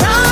Run.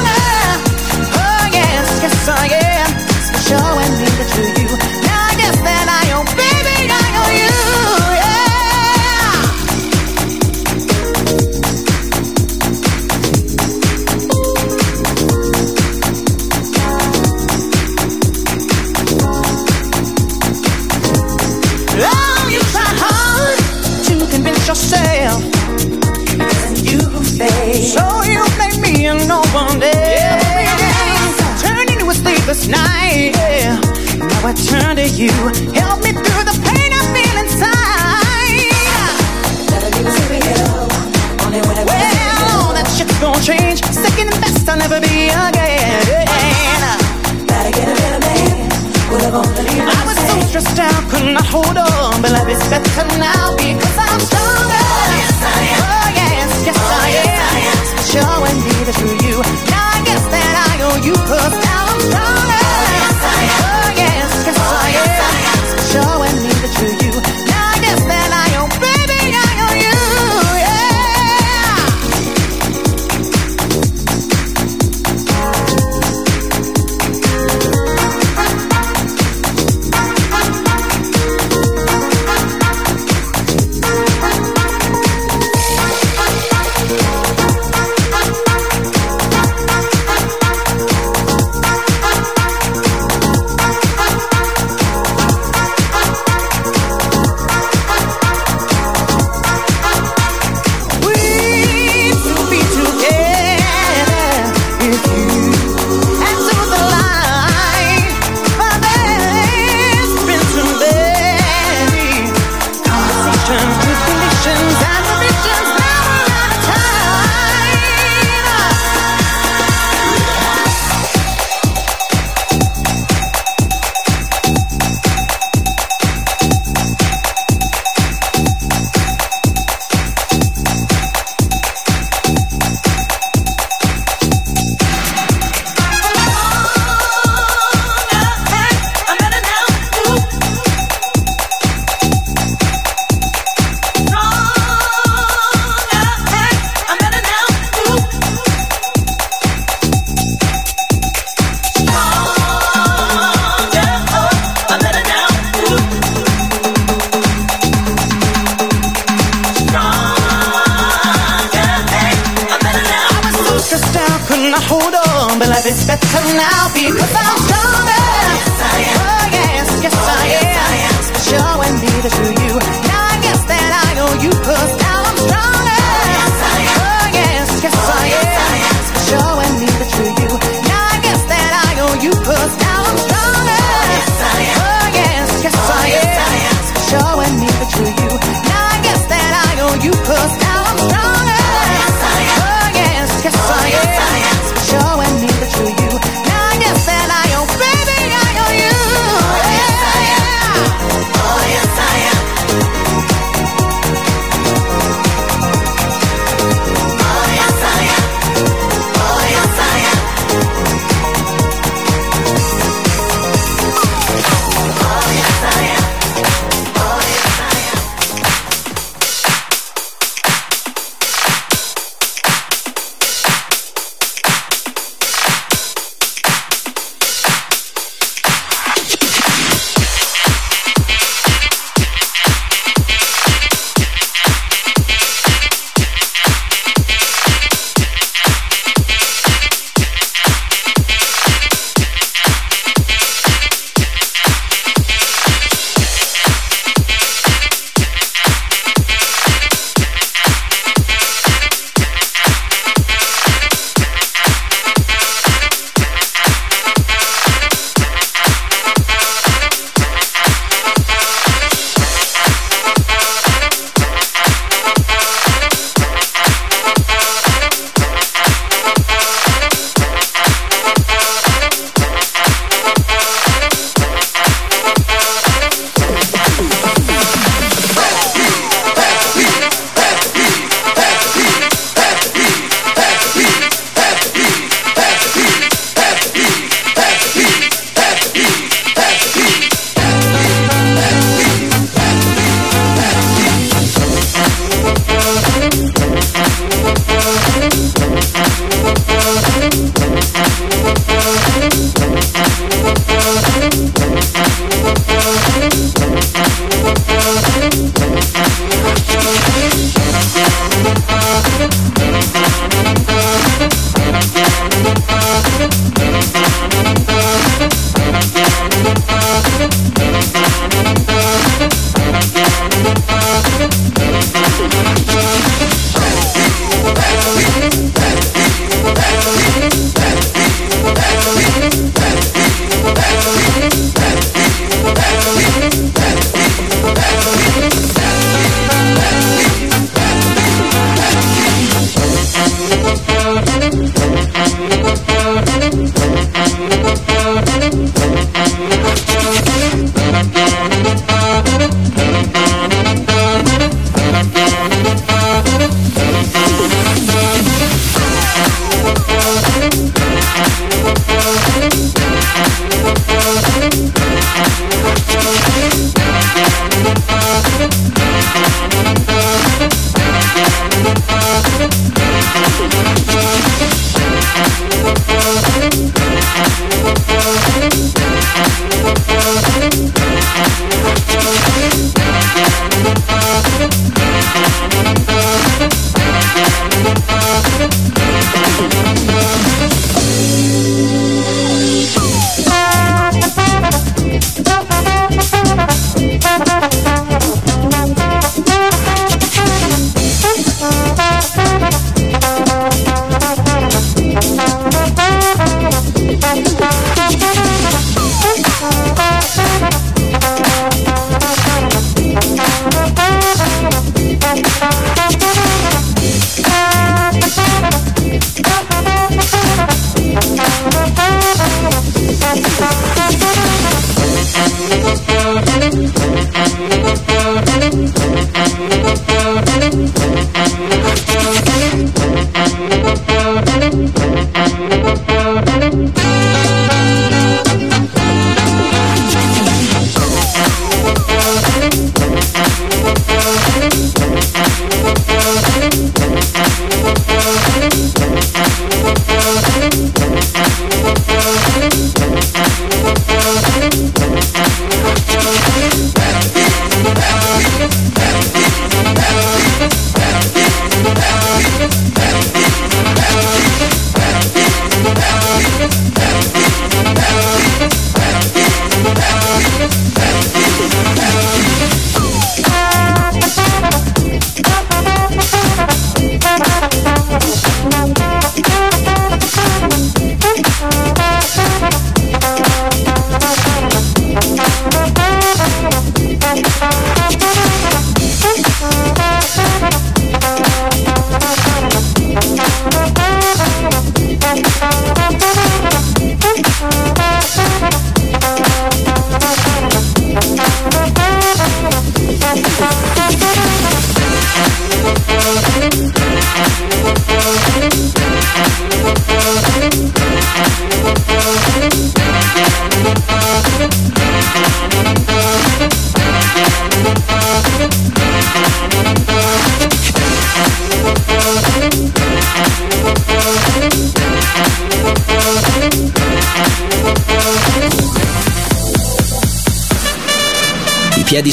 gonna hold on, but life is better now because I'm stronger. Yes, I am. Oh, yes, yes, oh, I, yes am. I am. Showing me the true you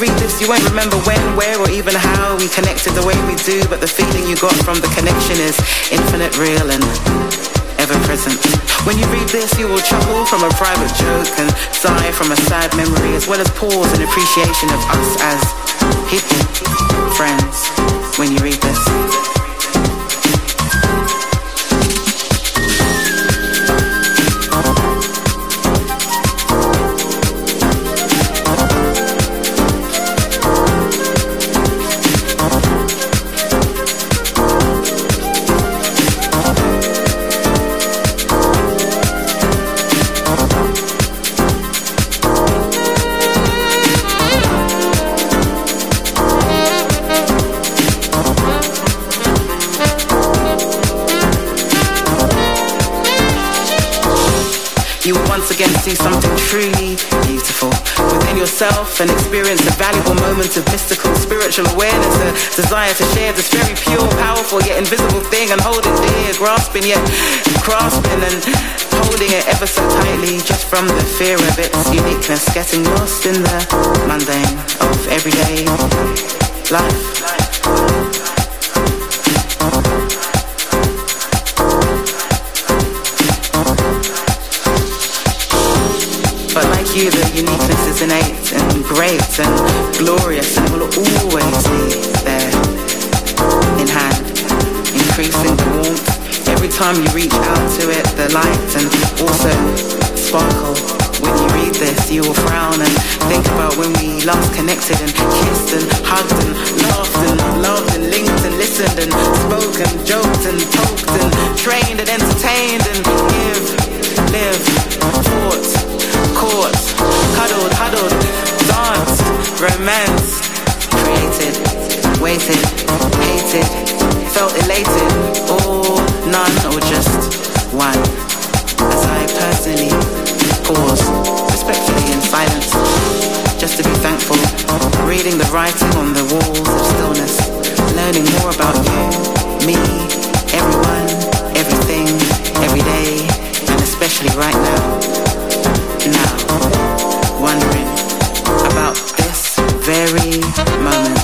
Appreciation this, you won't remember when where or even how we connected the way we do but the feeling you got from the connection is infinite real and ever present. When you read this, you will chuckle from a private joke and sigh from a sad memory, as well as pause in appreciation of us as people, friends. When you read something truly beautiful. Within yourself and experience a valuable moment of mystical spiritual awareness, a desire to share this very pure, powerful yet invisible thing and hold it dear, grasping yet grasping and holding it ever so tightly just from the fear of its uniqueness, getting lost in the mundane of everyday life. You, the uniqueness is innate and great and glorious and will always be there in hand, increasing the warmth every time you reach out to it, the light and also sparkle. When you read this, you will frown and think about when we last connected and kissed and hugged and laughed and loved and linked and listened and spoke and joked and talked and trained and entertained and give, live, thought court, cuddled, huddled, danced, romance, created, waited, hated, felt elated, all, none, or just one. As I personally pause, respectfully in silence, just to be thankful, reading the writing on the walls of stillness, learning more about you, me, everyone, everything, every day, and especially right now, wondering about this very moment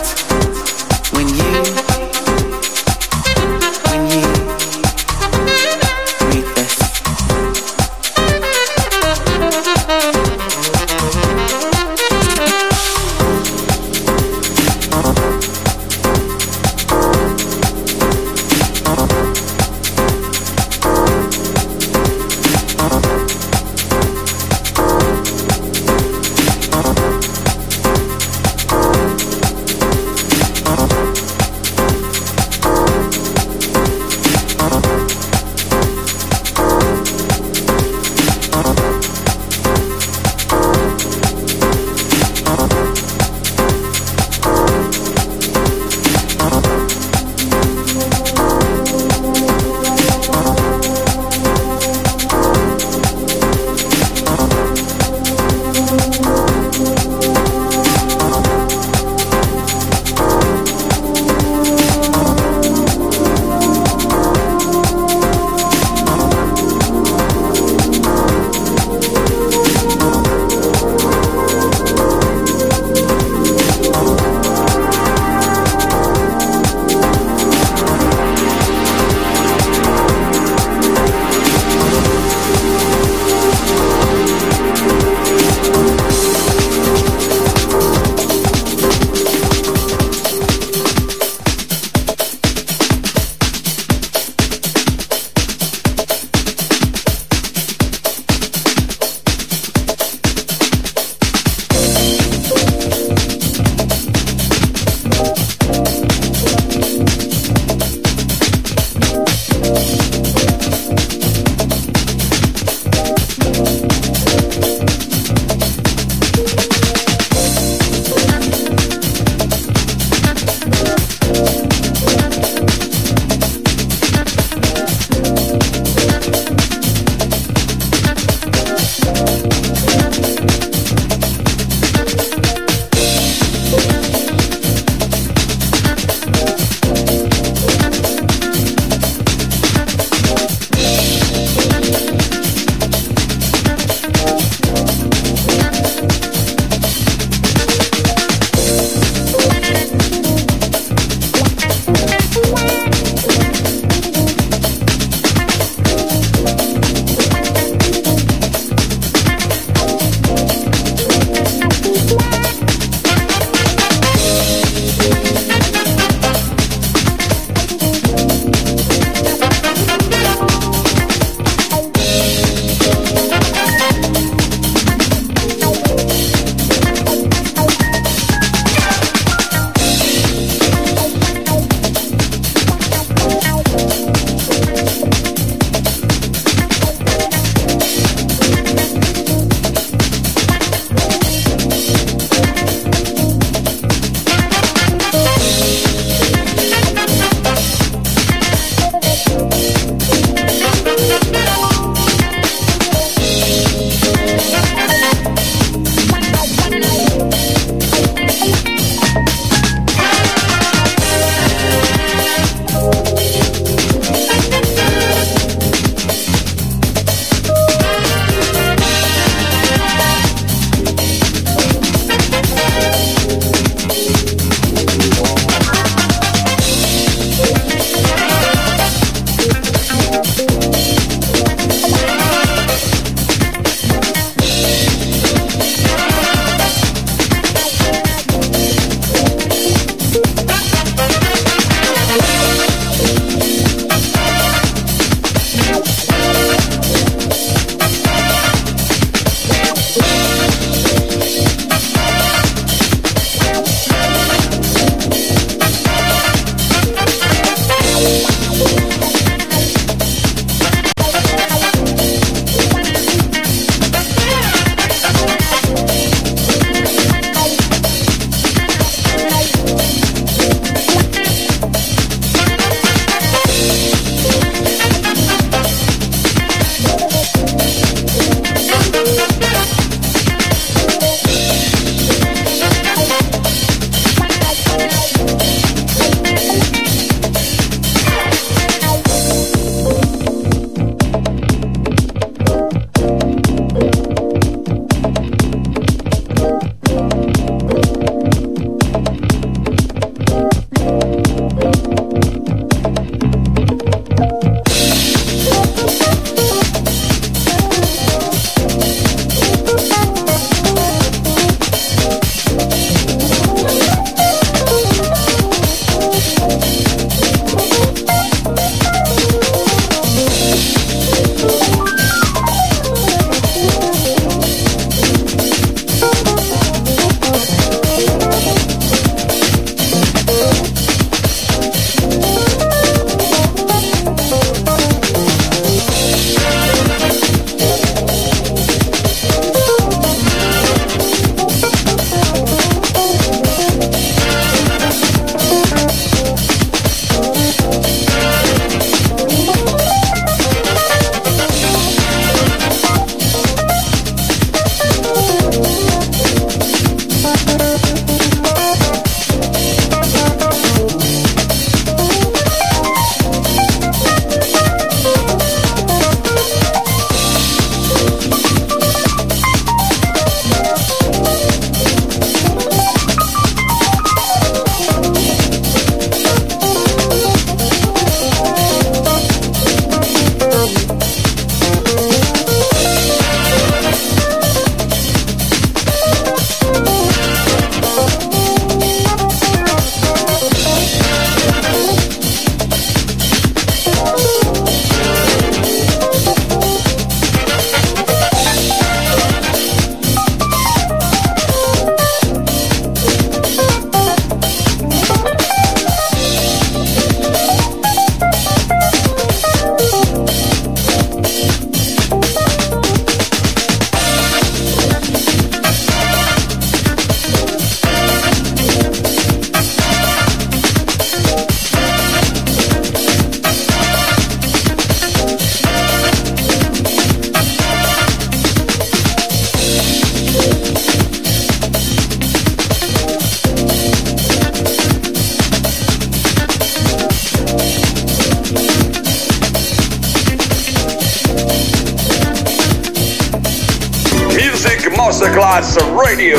Masterclass Radio.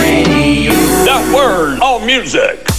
Radio. The word of music.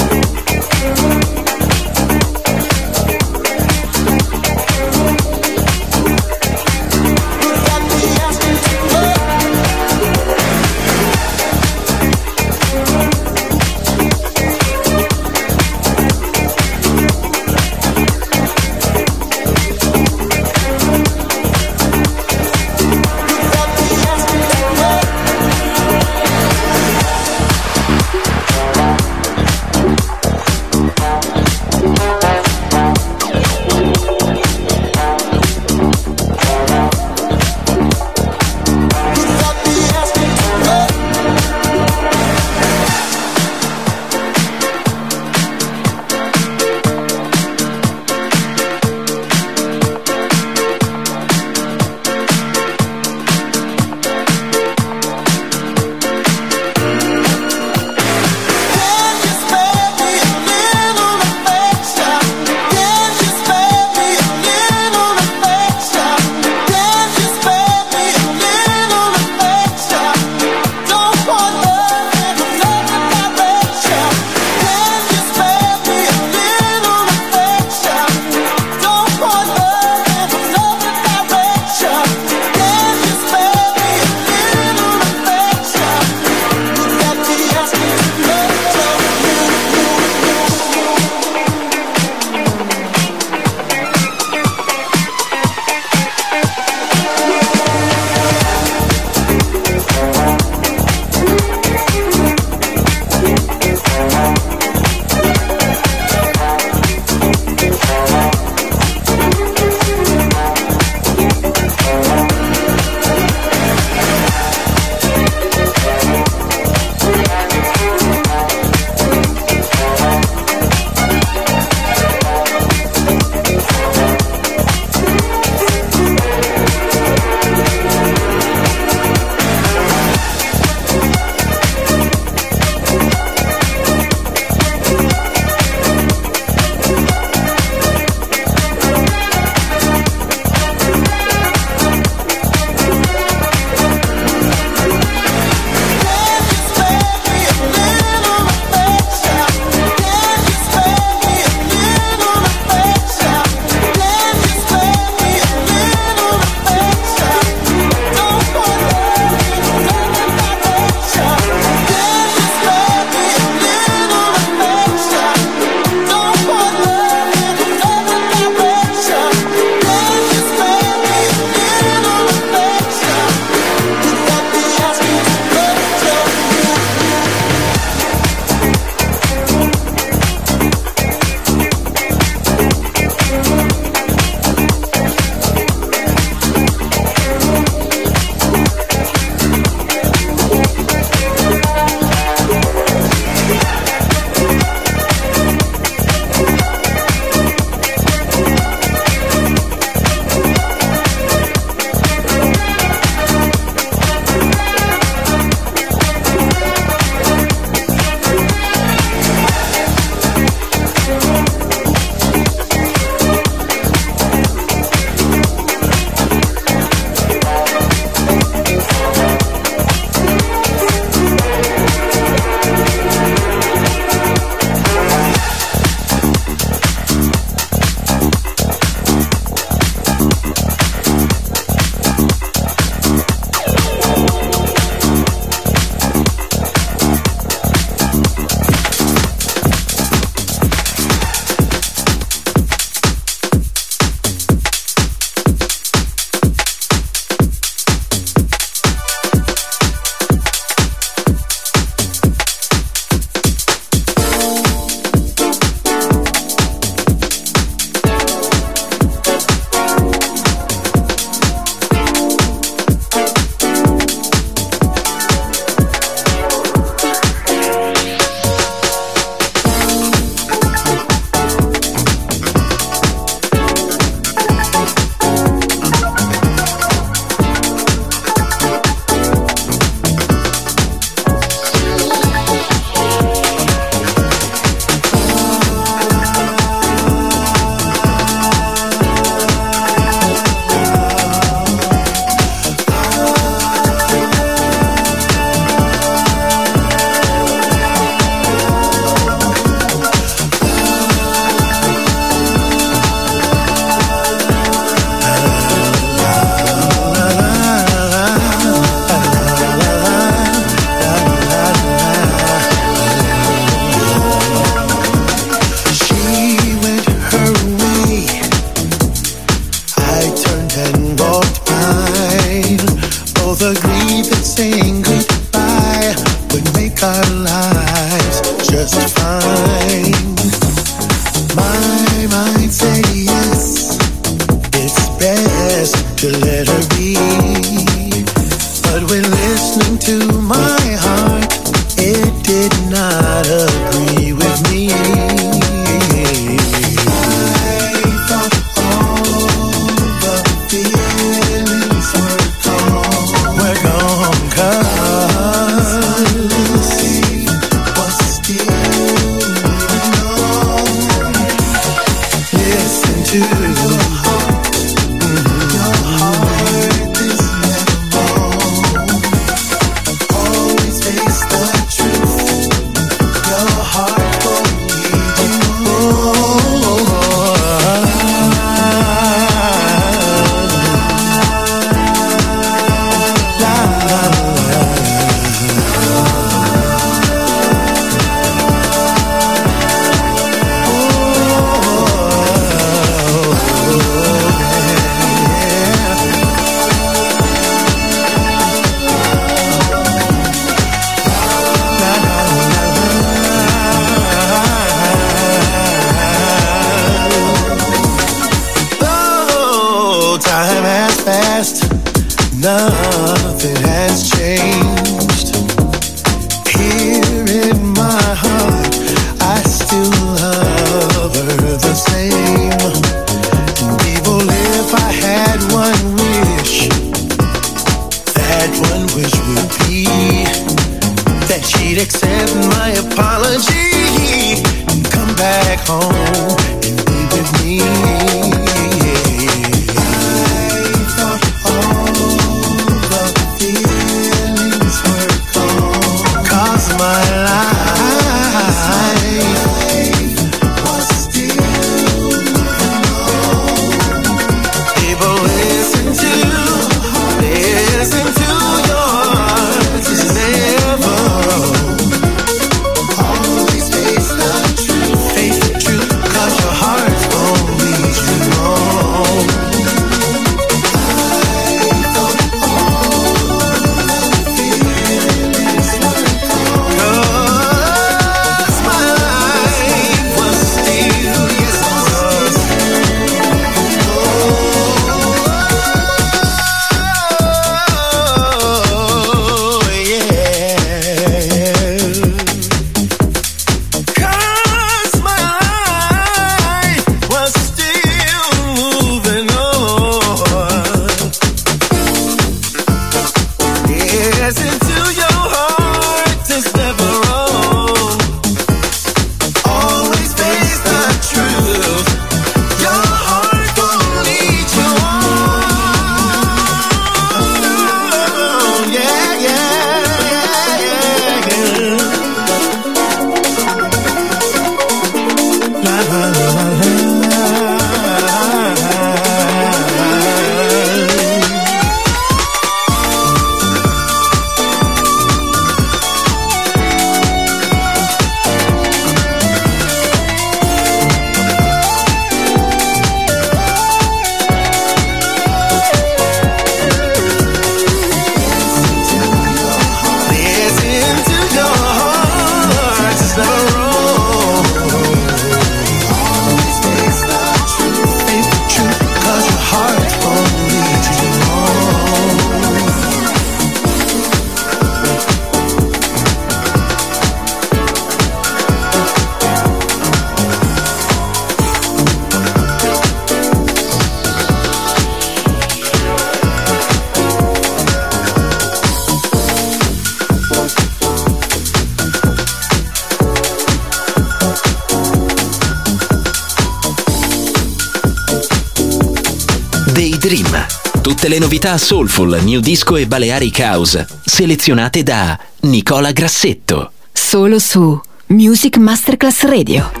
Le novità soulful, new disco e Balearic House, selezionate da Nicola Grassetto. Solo su Music Masterclass Radio.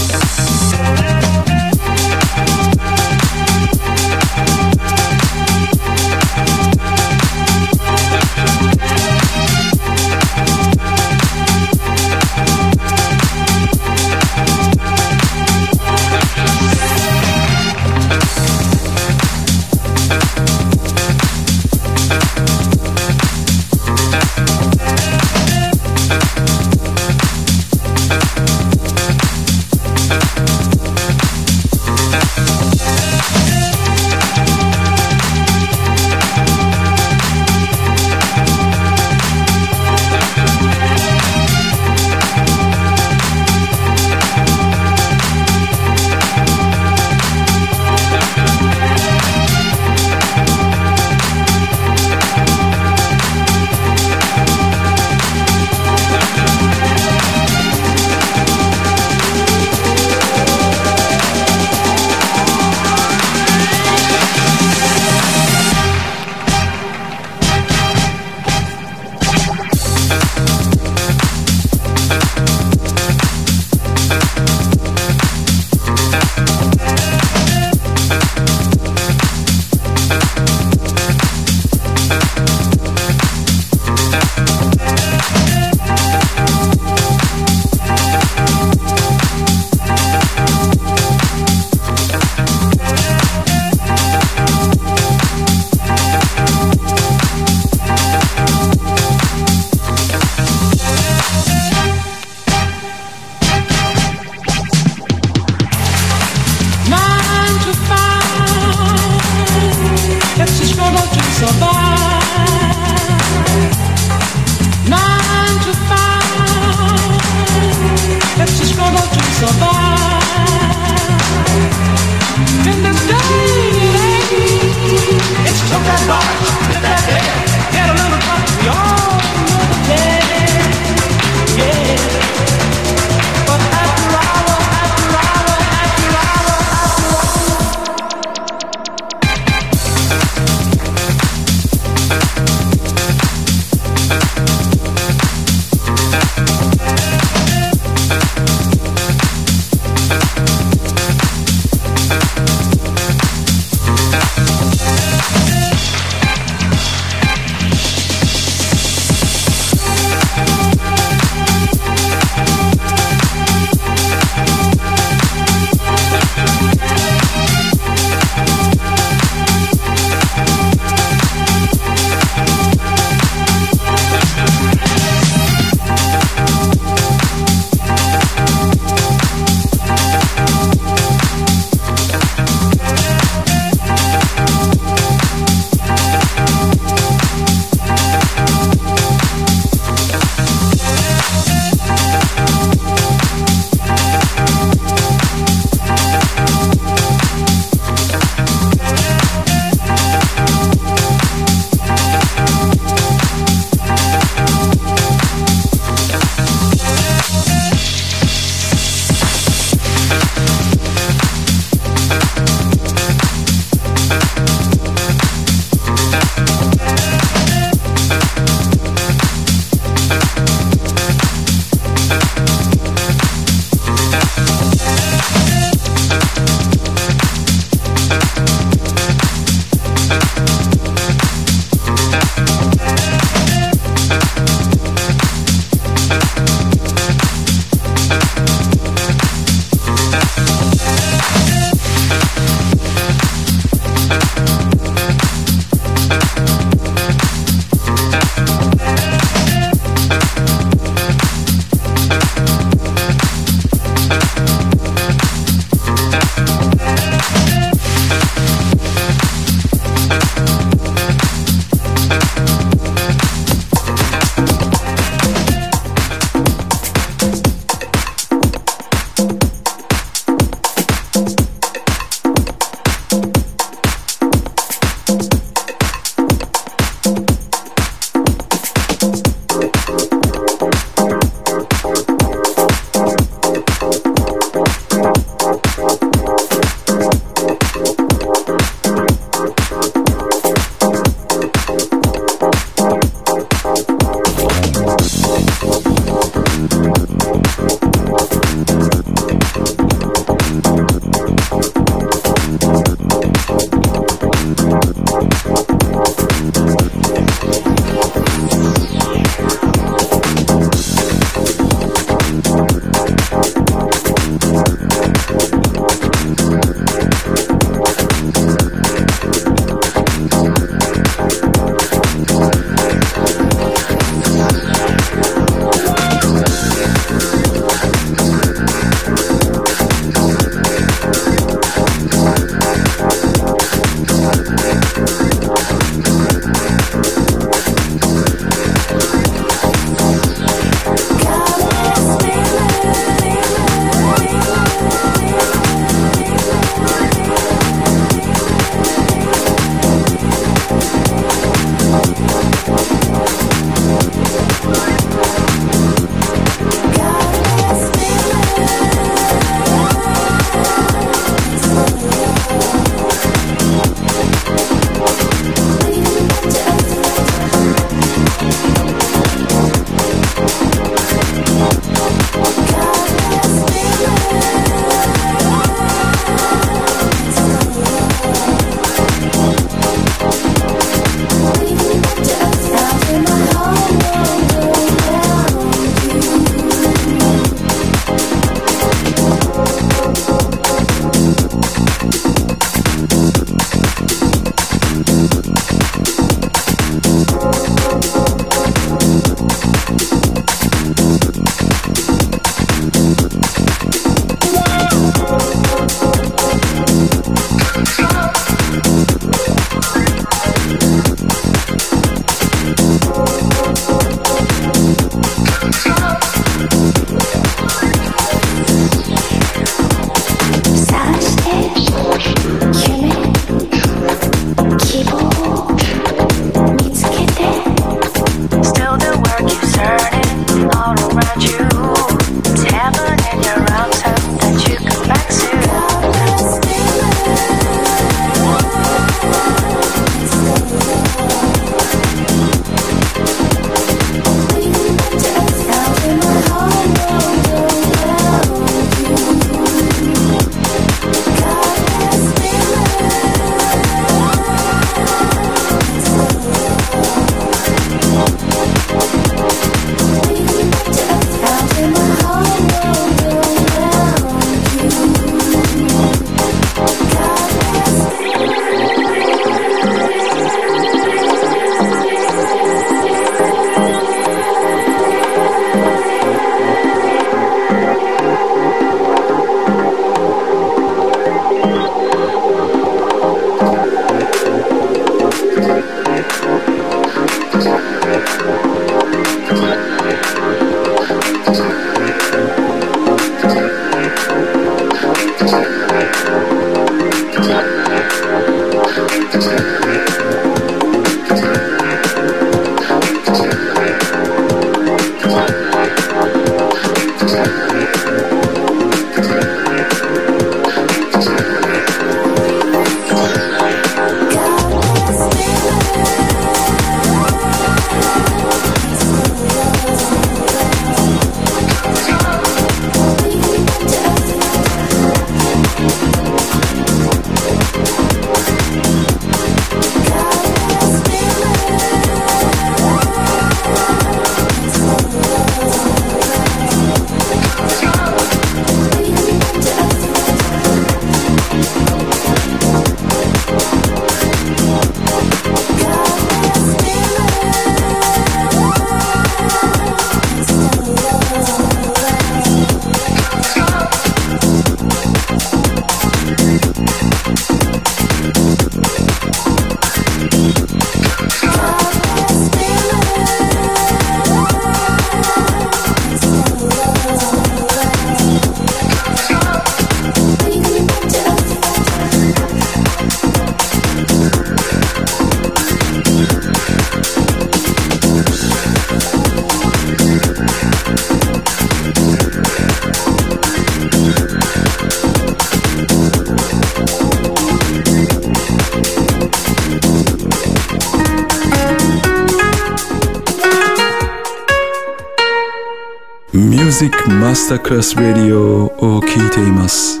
スクラス・ラディオを聴いています。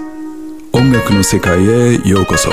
音楽の世界へようこそ。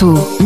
Sul.